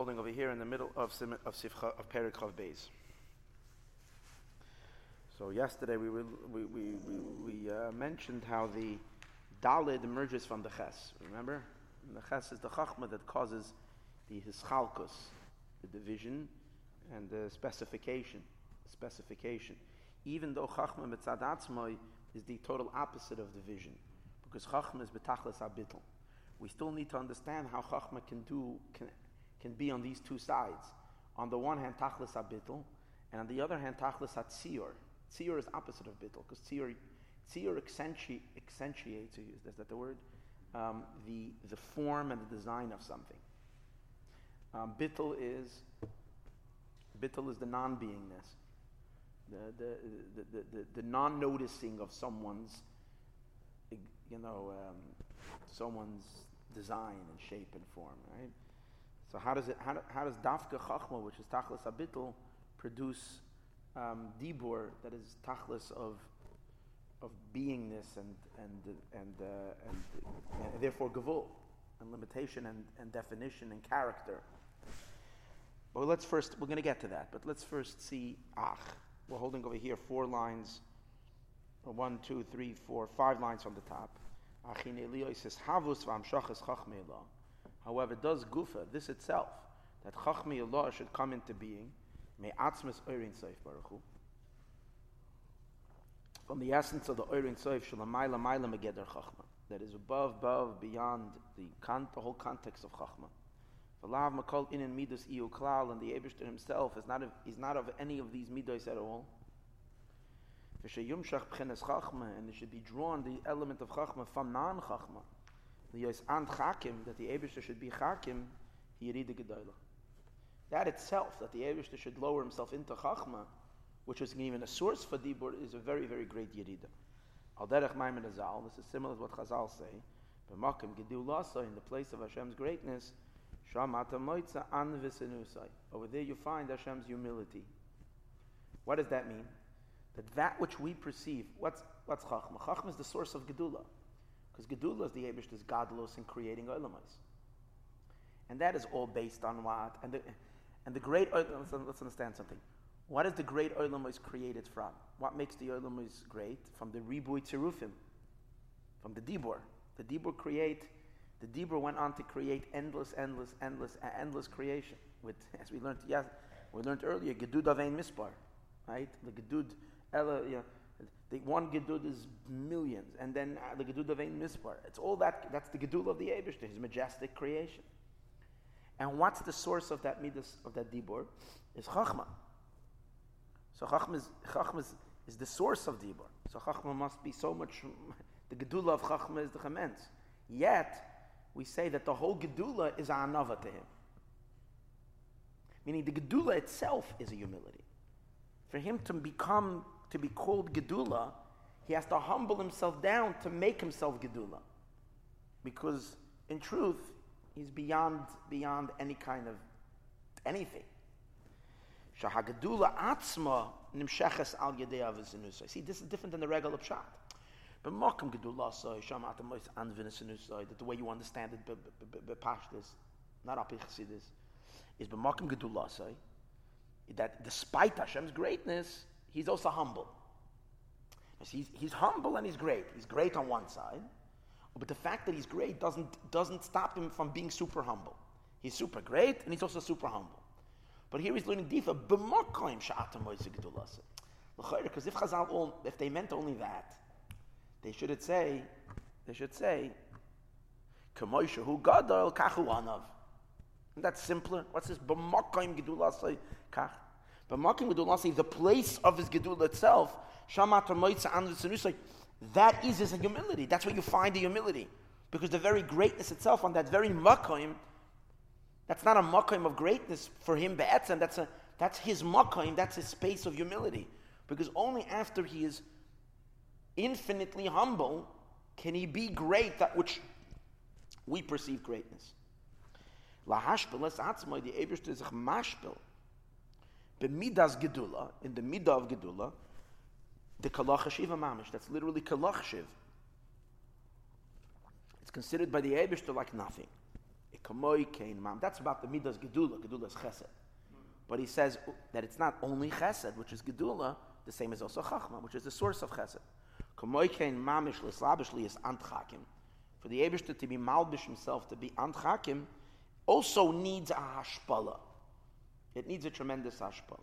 holding over here in the middle of Sim- of Sifcha of Perikhov Beis. So yesterday we we we we, we uh, mentioned how the Dalid emerges from the Ches. Remember, and the Ches is the Chachma that causes the Hischalkus, the division, and the specification. Specification. Even though Chachma mitzad is the total opposite of division, because Chachma is betachlis abitl. We still need to understand how Chachma can do can, can be on these two sides. On the one hand, tachlis abitl, and on the other hand, tachlis atzior. Tzior is opposite of bitl, because tzior, tzior accentuates, accentuates is that the word? Um, the, the form and the design of something. Um, bitl is bitl is the non-beingness, the, the, the, the, the, non-noticing of someone's, you know, um, someone's design and shape and form, right? So how does it, how, how does dafka chachma, which is tachlis abitl, produce um, dibur that is tachlis of of beingness and and and uh, and, and, therefore gavul and limitation and, and definition and character. But let's first we're going to get to that. But let's first see ach. We're holding over here four lines, one, two, three, four, five lines from the top. Achin he says havus However, does gufa this itself that chachmi Allah should come into being may atzmas oirin seif baruch from the essence of the oirin seif shalamayla mayla megeder chachma that is above, above, beyond the, con- the whole context of chachma. V'lav makol inin midas iu klal, and the Abishter himself is not of, is not of any of these midos at all. V'sheyumshach b'chenes chachma, and it should be drawn the element of chachma from non-chachma. Liyos and chakim, that the Abishter should be chakim, yirida gedoyla. That itself, that the Abishter should lower himself into chachma, which is even a source for dibur, is a very, very great yirida. Al derech maimin azal, this is similar to what Chazal say, but makim gedul lasa, in the place of Hashem's greatness, over there you find Hashem's humility. What does that mean? That that which we perceive, what's, what's Chachma? Chachma is the source of Gedula. Because Gedula is the Abish's godlos in creating Olamais. And that is all based on what? And the, and the great, oh, let's, let's understand something. What is the great Olamais created from? What makes the Olamais great? From the Ribui Tzirufim, from the Dibur. The Dibur create the Dibur went on to create endless, endless, endless, endless creation. With, as we learned, yes, we learned earlier, Gedud Avein Mispar, right? The Gedud, Ella, know, the one Gedud is millions, and then uh, the Gedud Avein Mispar. It's all that, that's the Gedud of the Abishter, his majestic creation. And what's the source of that midas, of that Dibur? Is Chachma. So Chachma is, Chachma is, is the source of Dibur. So Chachma must be so much, the Gedula of Chachma is the Chemens. Yet, we say that the whole Gedula is anava to him. Meaning the Gedula itself is a humility. For him to become, to be called Gedula, he has to humble himself down to make himself Gedula. Because in truth, he's beyond, beyond any kind of anything. Shahagedula atzma nimsheches al yedei See, this is different than the regular pshat. But Makam Gedulasai, Shamat Mois Anvinisinusai, that the way you understand it, Bepashtis, not Apichsidis, is B'Makam Gedulasai, that despite Hashem's greatness, he's also humble. He's, he's humble and he's great. He's great on one side, but the fact that he's great doesn't, doesn't stop him from being super humble. He's super great and he's also super humble. But here he's learning Sha'atam Mois Gedulasai. Because if Chazal, if they meant only that, they should say, they should say, Kamoisha hu gadol kachu anav. That's simpler. What's this? B'makayim gedulasai kach. B'makayim gedulasai, the place of his gedula itself, shamat moitza anvitzenusai, that is his humility. That's where you find the humility. Because the very greatness itself on that very makayim, that's not a makayim of greatness for him, be'etzem, that's, a, that's his makayim, that's his space of humility. Because only after he is infinitely humble, can he be great that which we perceive greatness? Lahashpil, let's atzmoy, the Eberster is mashpil. B'midas gedula, in the midah of gedula, the kalach shiva mamish, that's literally kalach shiv. It's considered by the Eberster like nothing. That's about the Midas Gedula. Gedula is Chesed. But he says that it's not only Chesed, which is Gedula, the same as also Chachma, which is the source of Chesed. Mamish Lislabishli is Antchakim. For the Abishter to be Malbish himself, to be Antchakim, also needs a Hashpala. It needs a tremendous Hashpala.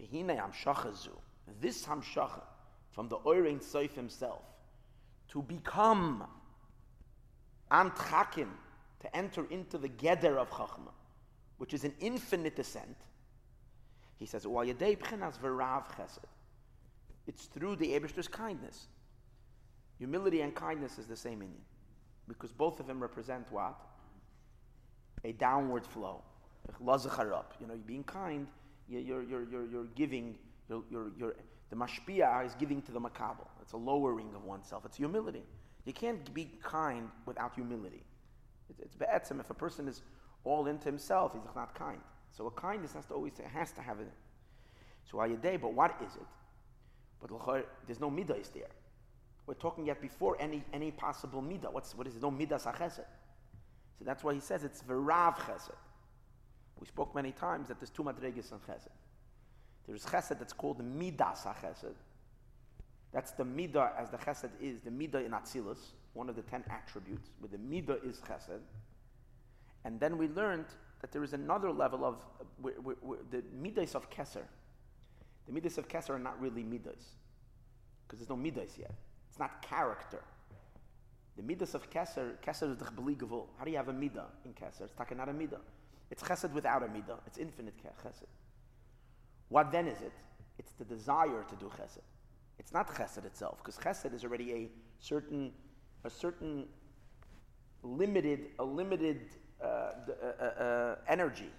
V'hine Hamshachazu. This Hamshacha, from the Oirein Seif himself, to become Antchakim, to enter into the Geder of Chachma, which is an infinite ascent. He says, It's through the Abishter's kindness. Humility and kindness is the same in you, because both of them represent what? A downward flow. You know, you're being kind, you're, you're, you're, you're giving, you're, you're, you're, the mashpia is giving to the makabel. It's a lowering of oneself. It's humility. You can't be kind without humility. It's, it's be'etzim. If a person is all into himself, he's not kind. So a kindness has to always has to have it. So ayadei, but what is it? But there's no midah is there. We're talking yet before any any possible midah. What's what is it? No midah sachesed. So that's why he says it's verav chesed. We spoke many times that there's two madregas in chesed. There's chesed that's called the midas chesed. That's the midah as the chesed is, the midah in Atzilus, one of the ten attributes, where the midah is chesed. And then we learned that there is another level of where the midas of keser. The midas of keser are not really midas, because there's no midas yet. It's not character. The midas of keser, keser is the gavul. How do you have a midah in keser? It's not a midah. It's chesed without a midah. It's infinite chesed. What then is it? It's the desire to do chesed. It's not chesed itself, because chesed is already a certain, a certain limited, a limited uh, uh, uh, energy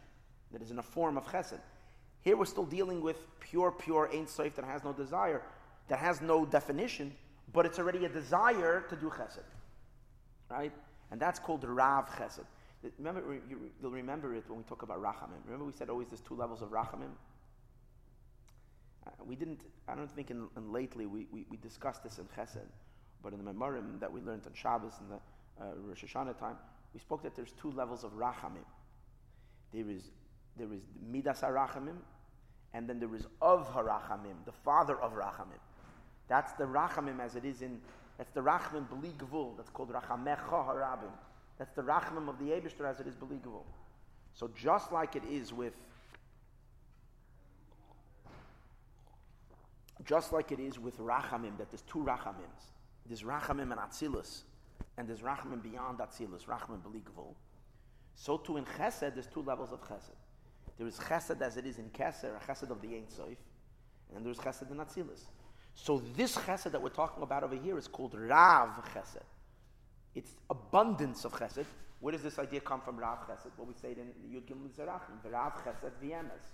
that is in a form of chesed. Here we're still dealing with pure, pure Ein Sof that has no desire, that has no definition, but it's already a desire to do chesed. Right? And that's called Rav chesed. Remember, you'll remember it when we talk about rachamim. Remember we said always there's two levels of rachamim? Uh, we didn't, I don't think in, lately we, we, we, discussed this in Chesed, but in the Memorim that we learned on Shabbos in the uh, Rosh Hashanah time, we spoke that there's two levels of Rachamim. There is, there is Midas HaRachamim, and then there is of HaRachamim, the father of Rachamim. That's the Rachamim as it is in, that's the Rachamim B'li that's called Rachamecha HaRabim. That's the Rachamim of the Eibishter as it is B'li Gvul. So just like it is with Just like it is with Rachamim, that there's two Rachamims. There's Rachamim and Atzilus, and there's Rachamim beyond Atzilus, Rachamim Beligvul. So too in Chesed, there's two levels of Chesed. There is Chesed as it is in Keser, a Chesed of the Ein Sof, and there's Chesed in Atzilus. So this Chesed that we're talking about over here is called Rav Chesed. It's abundance of Chesed. Where does this idea come from, Rav Chesed? Well, we say in the Yud Gimel Zerachim, Rav Chesed V'yemes.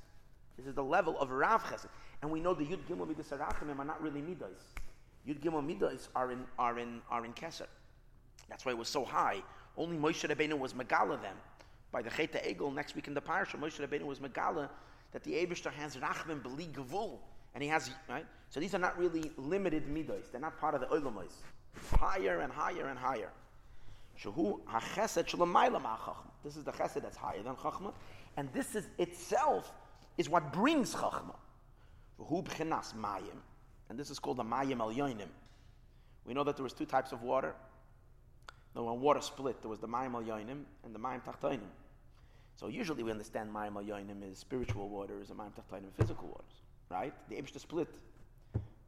This is the level of Rav Chesed. And we know the Yud Gimel Midas Arachimim are not really Midas. Yud Gimel Midas are in, are in, are in Keser. That's why it was so high. Only Moshe Rabbeinu was Megala then. By the Cheta Egel next week in the Parsha, Moshe Rabbeinu was Megala that the Abishter has rachman Beli Gavul. And he has, right? So these are not really limited Midas. They're not part of the Olamais. Higher and higher and higher. Shahu HaChesed Shalamayla This is the Chesed that's higher than Chachma. And this is itself is what brings Chachma. Shehu b'chinas mayim, And this is called the Mayim al Yoinim. We know that there was two types of water. Now, when water split, there was the Mayim al Yoinim and the Mayim Tachtoinim. So usually we understand Mayim al Yoinim is spiritual water, is a Mayim Tachtoinim physical waters, right? The Ebishter split.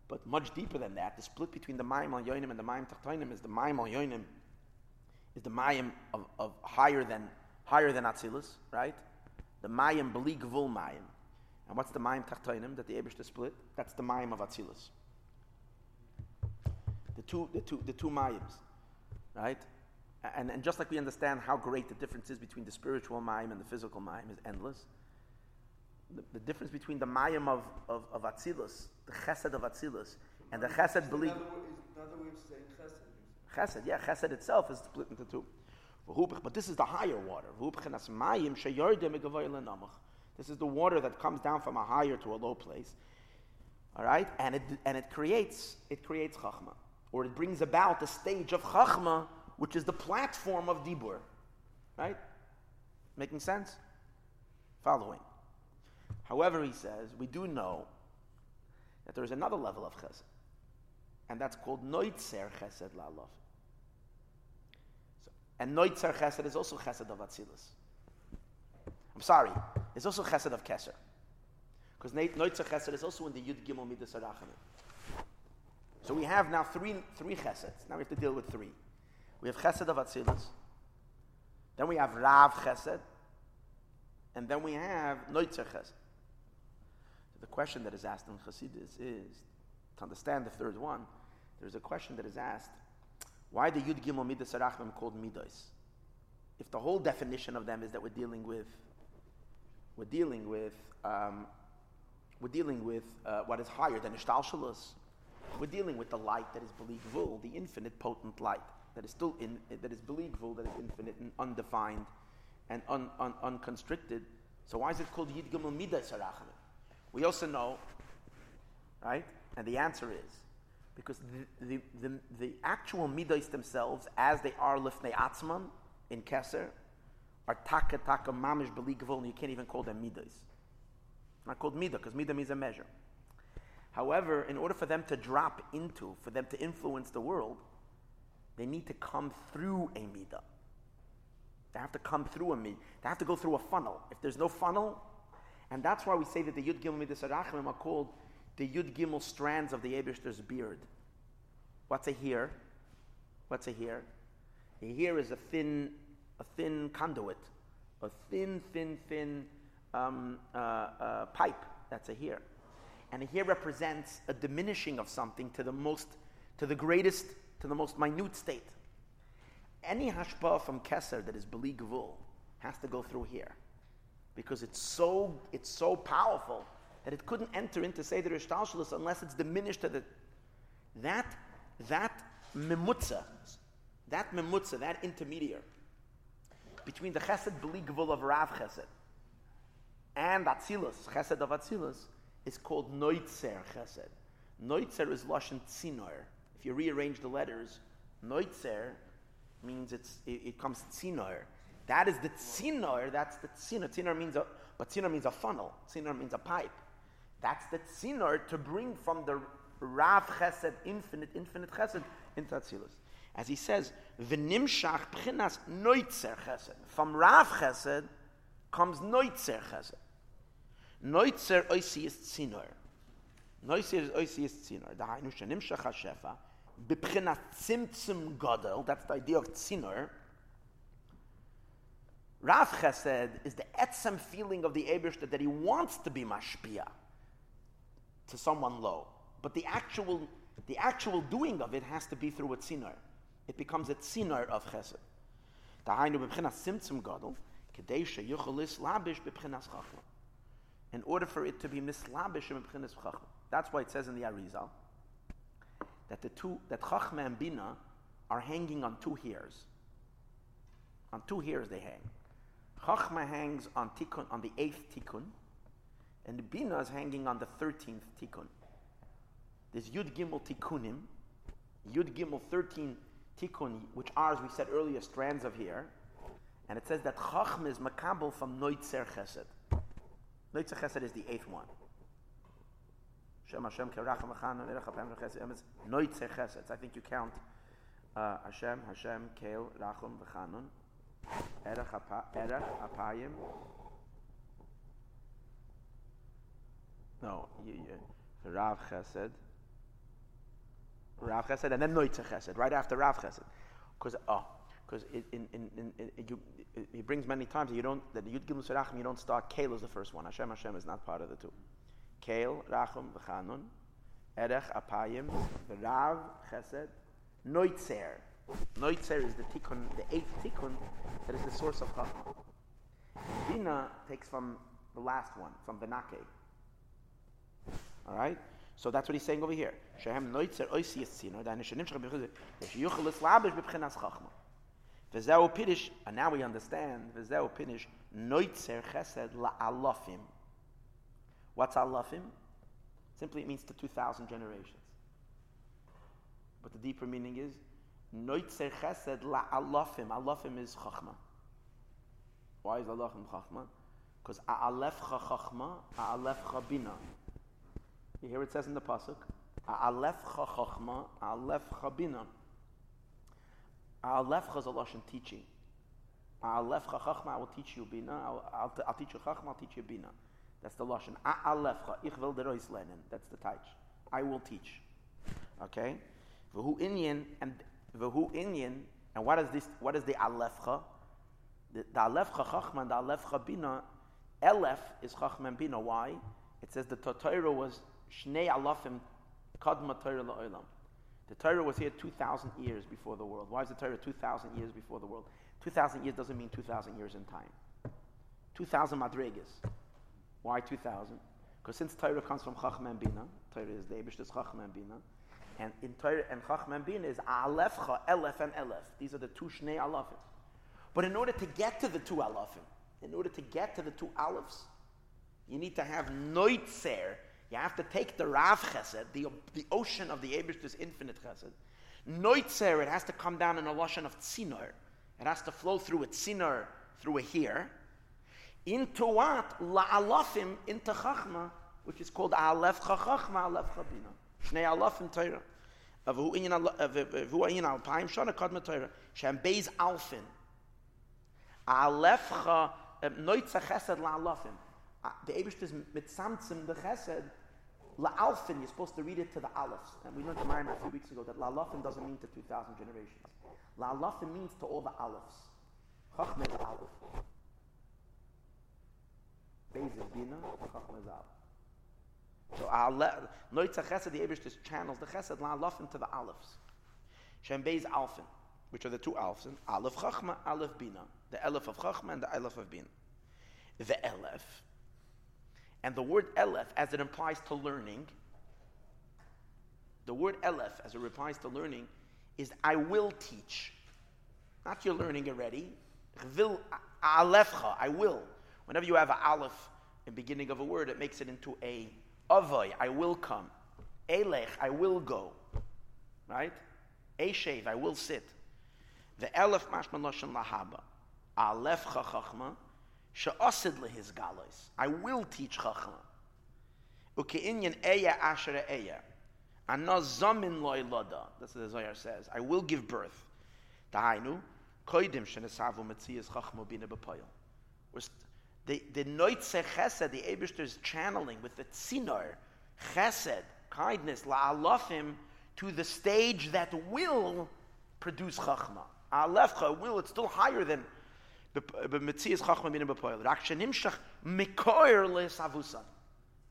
But much deeper than that, the split between the Mayim al Yoinim and the Mayim Tachtoinim is the Mayim al Yoinim is the Mayim of, of higher than higher than Atzilus, right? The Mayim Beli Gvul Mayim. And what's the Mayim Tachtoinim that the Abishta split? That's the Mayim of Atzilus. The two, the two, the two Mayims, right? And, and just like we understand how great the difference is between the spiritual Mayim and the physical Mayim is endless, the, the difference between the Mayim of, of, of Atzilus, the Chesed of Atzilus, and the Chesed belief. Another way of saying Chesed. Chesed, yeah, Chesed itself is split into two. But this is the higher water. This is the water that comes down from a higher to a low place. All right? And it, and it creates, it creates chachma. Or it brings about the stage of chachma, which is the platform of dibur. Right? Making sense? Following. However, he says, we do know that there is another level of chesed, and that's called noitzer chesed la'alaf. So, and noitzer chesed is also chesed of atzilus. I'm sorry, it's also chesed of keser. Because noitzer chesed is also in the yud gimel midas So we have now three, three cheseds. Now we have to deal with three. We have chesed of atzilus. Then we have rav chesed. And then we have noitzer chesed. The question that is asked in Chassidus is to understand the third one. There's a question that is asked: Why the Yud Gimel Midas Arachmim called Midas? If the whole definition of them is that we're dealing with, we're dealing with, um, we're dealing with uh, what is higher than Ishtalshalus. We're dealing with the light that is Beligvul, the infinite potent light that is still in, that is Beligvul, that is infinite and undefined and un, un, unconstricted. So why is it called Yid Gimel Midas Arachmim? We also know, right? And the answer is because the, the, the, the actual midas themselves, as they are lifnei atzman in Keser, are taka taka mamish beligavol, and you can't even call them midas. Not called midah because midah means a measure. However, in order for them to drop into, for them to influence the world, they need to come through a midah. They have to come through a midah. They have to go through a funnel. If there's no funnel, and that's why we say that the Yud Gimel Midas Arachim are called the Yud Gimel strands of the Abishter's beard. What's a here? What's a here? A here is a thin, a thin conduit, a thin, thin, thin um, uh, uh, pipe. That's a here. And a here represents a diminishing of something to the most, to the greatest, to the most minute state. Any hashpah from Keser that is Beli Gvul has to go through here because it's so, it's so powerful that it couldn't enter into Seder Ishtalshalis unless it's diminished to the. That, that memutza, that memutza, that intermediary between the chesed beli of Rav chesed and Atzilus, chesed of Atzilus, is called noitzer chesed. Noitzer is lashon tzinor. If you rearrange the letters, noitzer means it, it comes tzinor. That is the tzinor. That's the tzinor. Tzinor means a, but tzinor means a funnel. Tzinor means a pipe. That's the tzinor to bring from the Rav Chesed, infinite, infinite Chesed, into Atzilus. As he says, v'nimshach pchinas noitzer Chesed. From Rav Chesed comes noitzer Chesed. Noitzer oisi is tzinor. Noitzer oisi is tzinor. Dahainu shenimshach hashefa. B'pchinas tzimtzum gadol. That's the idea of tzinor Rav Chesed is the etzem feeling of the Ebershter that he wants to be mashpia to someone low. But the actual, the actual doing of it has to be through a tzinor. It becomes a tzinor of Chesed. In order for it to be mislabish in chachma. That's why it says in the Arizal that the two that chachma and bina are hanging on two hairs. On two hairs they hang. Chachma hangs on tikkun on the eighth tikkun, and the Bina is hanging on the thirteenth tikkun. There's Yud Gimel tikkunim, Yud Gimel thirteen tikkun, which are, as we said earlier, strands of hair, and it says that Chachma is makabel from Noitzer Chesed. Noitzer Chesed is the eighth one. Shem Hashem Keracham Achanu Erech Hapem Chesed. Noitzer Chesed. I think you count uh, Hashem Hashem Kel Rachum V'Chanun. Erech Apayim. No, you, you, Rav Chesed. Rav Chesed, and then Noitze Chesed, right after Rav Chesed. Because, oh, because in, in, in, in, you, he brings many times that you don't, that Yud Gimel Serachim, you don't start Kael is the first one. Hashem Hashem is not part of the two. Kael, Rachum, V'chanun, Erech, Apayim, Rav, Chesed, Noitzer. Noitzer is the tikkun, the eighth tikkun that is the source of chachma. Bina takes from the last one, from Benake. All right? So that's what he's saying over here. Shehem noitzer oisi yitzino, b'pchinas chachma. V'zeu pirish, and now we understand, v'zeu pirish, noitzer chesed. What's alofim? Simply it means to 2,000 generations. But the deeper meaning is, Noitzer chesed la alofim. Alofim is chachma. Why is Lalachim Chachma? Because A'alefcha Chachma, A'alefcha Bina. You hear it says in the Pasuk? A'alefcha Chachma, A'alefcha Bina. A'alefcha is a Lashon teaching. A'alefcha Chachma, I will teach you Bina. I'll, I'll, teach you Chachma, I'll teach you Bina. That's the Lashon. A'alefcha, ich will derois lernen. That's the Taich. I will teach. Okay? V'hu inyan, and v'hu inyan, and what is this, what is the Alefcha? The, the Alefcha Chachma and the Alefcha Bina, Elef is Chachma and Bina. Why? It says the Torah was Shnei Alafim Kadma Torah La'olam. The Torah was here 2,000 years before the world. Why is the Torah 2,000 years before the world? 2,000 years doesn't mean 2,000 years in time. 2,000 madrigas. Why 2,000? Because since Torah comes from Chachma and Bina, Torah is the Eibishter's Chachma and Bina, and in Torah and Chachma and Bina is Alefcha, Elef, and Elef. These are the two Shnei Alafim. But in order to get to the two Alafim, in order to get to the two Alefs, you need to have Noitzer. You have to take the Rav Chesed, the, the ocean of the Abish's infinite Chesed. Noitzer, it has to come down in a Lashon of Tzinor. It has to flow through a Tzinor, through a here. Into what? La'alafim, into Chachma, which is called Alef Chachma, Alef Chabina. Shnei Alafim Torah. Avu inyan alpayim shana kadma Torah. Shem beiz alfin. Alefcha, eh, noitzah chesed la'alafim. Ah, the Abish is mitzamtzim the chesed la'alfin. You're supposed to read it to the alefs. And we learned the Marim a few weeks ago that la'alafin doesn't mean to 2,000 generations. La'alafin means to all the alefs. Chachme is alef. Beis is bina, chachme is. So Noitza Chesed, the Abish just channels the Chesed La'alaf into the Alefs. Shem Beis Alfin, which are the two Alfs, Aleph Chachma, Aleph Bina. The Elef of Chachma and the Elef of Bina. The Elef. And the word Elef, as it implies to learning, the word Elef, as it implies to learning, is I will teach. Not you're learning already. I will. Whenever you have an Aleph in beginning of a word, it makes it into a Avoy, I will come. Elech, I will go. Right? Eshev, I will sit. The Elef Mashman Loshan Lahaba. Alef Chachachma. She'osid lehis galos. I will teach Chachma. Uke'inyan Eya Asher Eya. Ana zamin loy loda. That's what the Zohar says. I will give birth. Dahainu. Koidim shenesavu metzias Chachma bina b'poyel. The the noitze chesed, the Abishter is channeling with the tzinor, chesed, kindness, la'alafim, to the stage that will produce chachma. Alefcha will, it's still higher than It's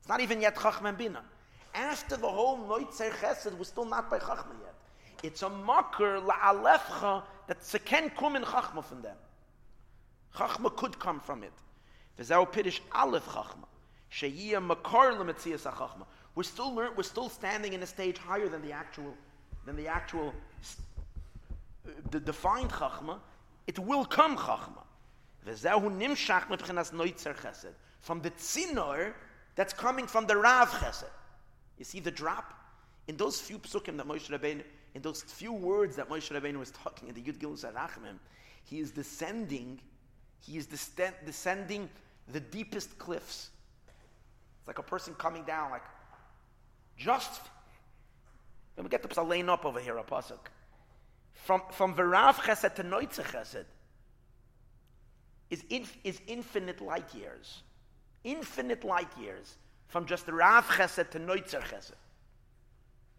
not even yet chachma bina. After the whole noitze chesed was still not by chachma yet. It's a makar la'alefcha that can come in chachma from them. Chachma could come from it. V'zau pidish aleph chachma. Sheyiyah makar lemetzias chachma. We're still learn, we're still standing in a stage higher than the actual than the actual the uh, defined chachma. It will come chachma. From the tzinor that's coming from the rav chesed. You see the drop in those few psukim that Moshe Rabbeinu, in those few words that Moshe Rabbeinu was talking in the Yud Gilus Arachmim, he is descending. He is descending the deepest cliffs. It's like a person coming down, like just. Let me get the psalane up over here, a pasuk. From from verav chesed to noitze chesed is inf, is infinite light years, infinite light years from just the rav chesed to noitzer chesed.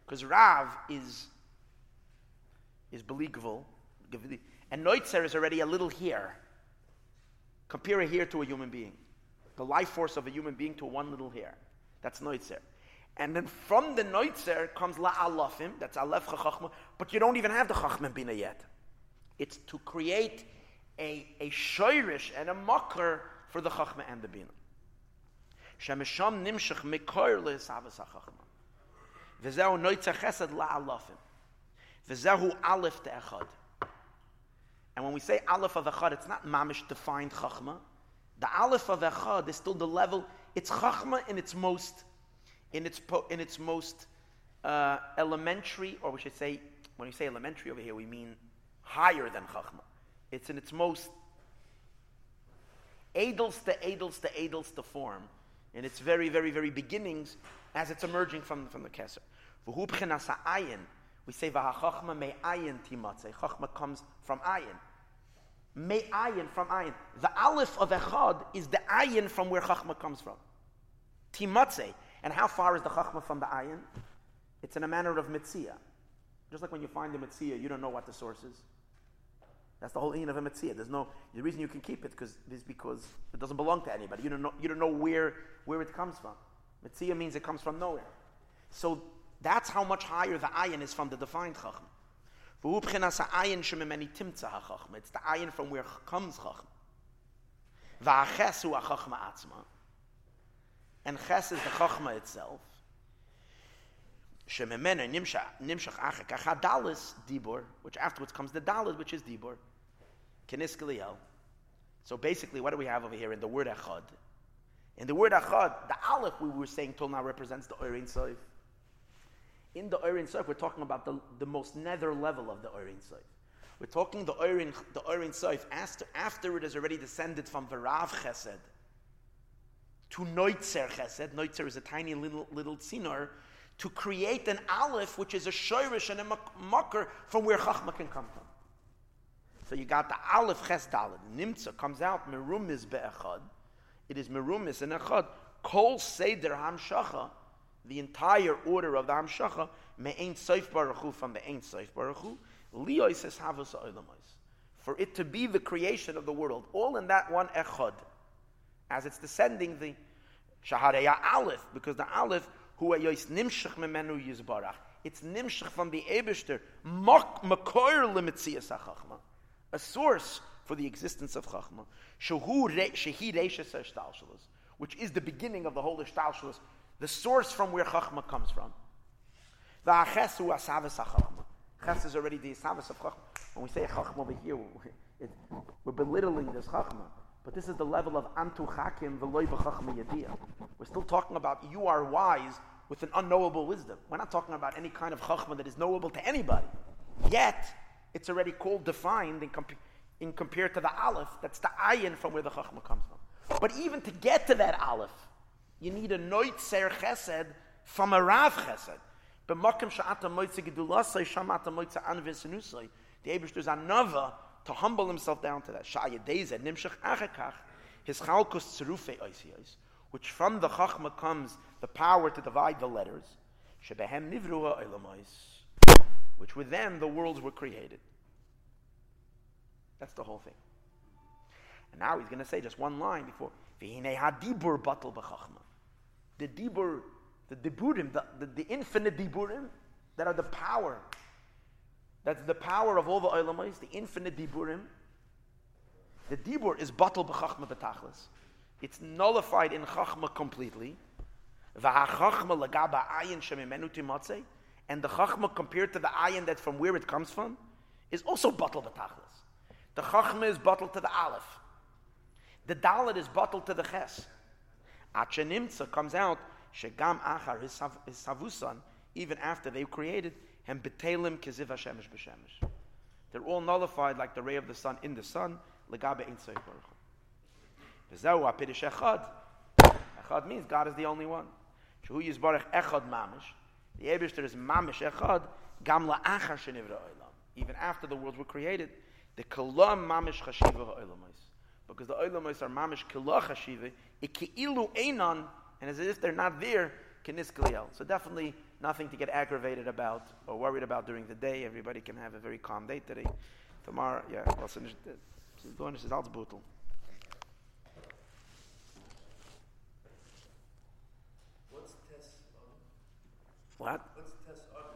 Because rav is is believable, and noitzer is already a little here. Compare a hair to a human being. The life force of a human being to one little hair. That's noitzer. And then from the noitzer comes la alafim, that's alef chachma, but you don't even have the chachma bina yet. It's to create a, a shoirish and a mocker for the chachma and the bina. Shemesham nimshach mikoir le'esavas ha'chachma. V'zehu noitzer chesed la alafim. V'zehu alef te'echad. And when we say Aleph of Echad, it's not mamish defined Chachma. The Aleph of Echad is still the level, it's Chachma in its most, in its, po, in its most uh, elementary, or we should say, when we say elementary over here, we mean higher than Chachma. It's in its most edelste, edelste, edelste form in its very, very, very beginnings as it's emerging from, from the Kesser. We say v'hachachma me ayin timatze. Chachma comes from ayin. Me ayin from ayin. The aleph of echad is the ayin from where chachma comes from. Timatze. And how far is the chachma from the ayin? It's in a manner of mitzia. Just like when you find the mitzia, you don't know what the source is. That's the whole ayin of a mitzia. There's no the reason you can keep it because is because it doesn't belong to anybody. You don't know you don't know where where it comes from. Mitzia means it comes from nowhere. So that's how much higher the ayin is from the defined chachma. It's the ayin from where comes chachma. Va'aches hu chachma atzma. And ches is the chachma itself. Shememene nimshach achek. Achadalis dibur, which afterwards comes the dalit, which is dibur. Kenis So basically, what do we have over here in the word echad? In the word echad, the aleph we were saying till now represents the oirin soif. In the oirin soif, we're talking about the, the most nether level of the oirin soif. We're talking the oirin the oirin soif after, after it has already descended from verav chesed to noitzer chesed. Noitzer is a tiny little little tzinor to create an aleph, which is a shoirish and a makar from where chachma can come from. So you got the aleph ches dalad. Nimtza comes out merumis be'echad. It is merumis and echad. Kol seder hamshacha. The entire order of the hamshacha me'ain seif baruchu from the ain seif baruchu. Liyoi says havas. For it to be the creation of the world, all in that one echad, as it's descending the shahareya aleph, because the aleph who ayois nimshach memenu yizbarach. It's nimshach from the Ebishter, makoir limitzias hachachma, a source for the existence of chachma. Which is the beginning of the whole ishtalshalas, the source from where chachma comes from. The achesu asavas. Ches is already the asavas of chachma. When we say chachma over here, we're belittling this chachma. But this is the level of antu chakim v'loy b'chachma. We're still talking about you are wise with an unknowable wisdom. We're not talking about any kind of chachma that is knowable to anybody. Yet, it's already called defined in, comp- in compared to the aleph. That's the ayin from where the chachma comes from. But even to get to that aleph, you need a noit ser chesed from a rav chesed. The Abish does another to humble himself down to that. His chalkos oisiyos which from the Chachma comes the power to divide the letters, which with them the worlds were created. That's the whole thing. And now he's going to say just one line before. The dibur, the diburim, the, the, infinite diburim that are the power, that's the power of all the elamais, the infinite diburim. The dibur is batal b'chachma b'tachlis. It's nullified in Chachma completely. And the Chachma compared to the ayin that from where it comes from is also bottled betachlis. The Chachma is bottled to the Aleph. The Dalit is bottled to the Ches. Achenimtza comes out, Shegam Achar, his, Savusan, even after they created, and Betelim Keziv Hashemesh B'Shemesh. They're all nullified like the ray of the sun in the sun, Legabe Ein Baruch. V'zehu apirish echad. Echad means God is the only one. Shehu yizbarech echad mamish. The Eberster is mamish echad, gam la'achar shenivra olam. Even after the worlds were created, the kalam mamish chashiva ha'olamais. Because the olamais are mamish kala chashiva, iki'ilu einan, and as if they're not there, kenis So definitely nothing to get aggravated about or worried about during the day. Everybody can have a very calm day today. Tomorrow, yeah, well, so, uh, so, is alles brutal. What? What's test